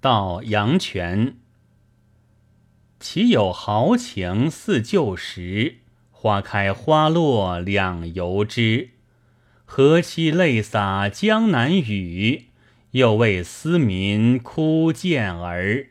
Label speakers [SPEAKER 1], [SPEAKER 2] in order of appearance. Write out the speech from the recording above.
[SPEAKER 1] 到阳泉岂有豪情似旧时花开花落两由之何期泪洒江南雨又为思民哭健儿。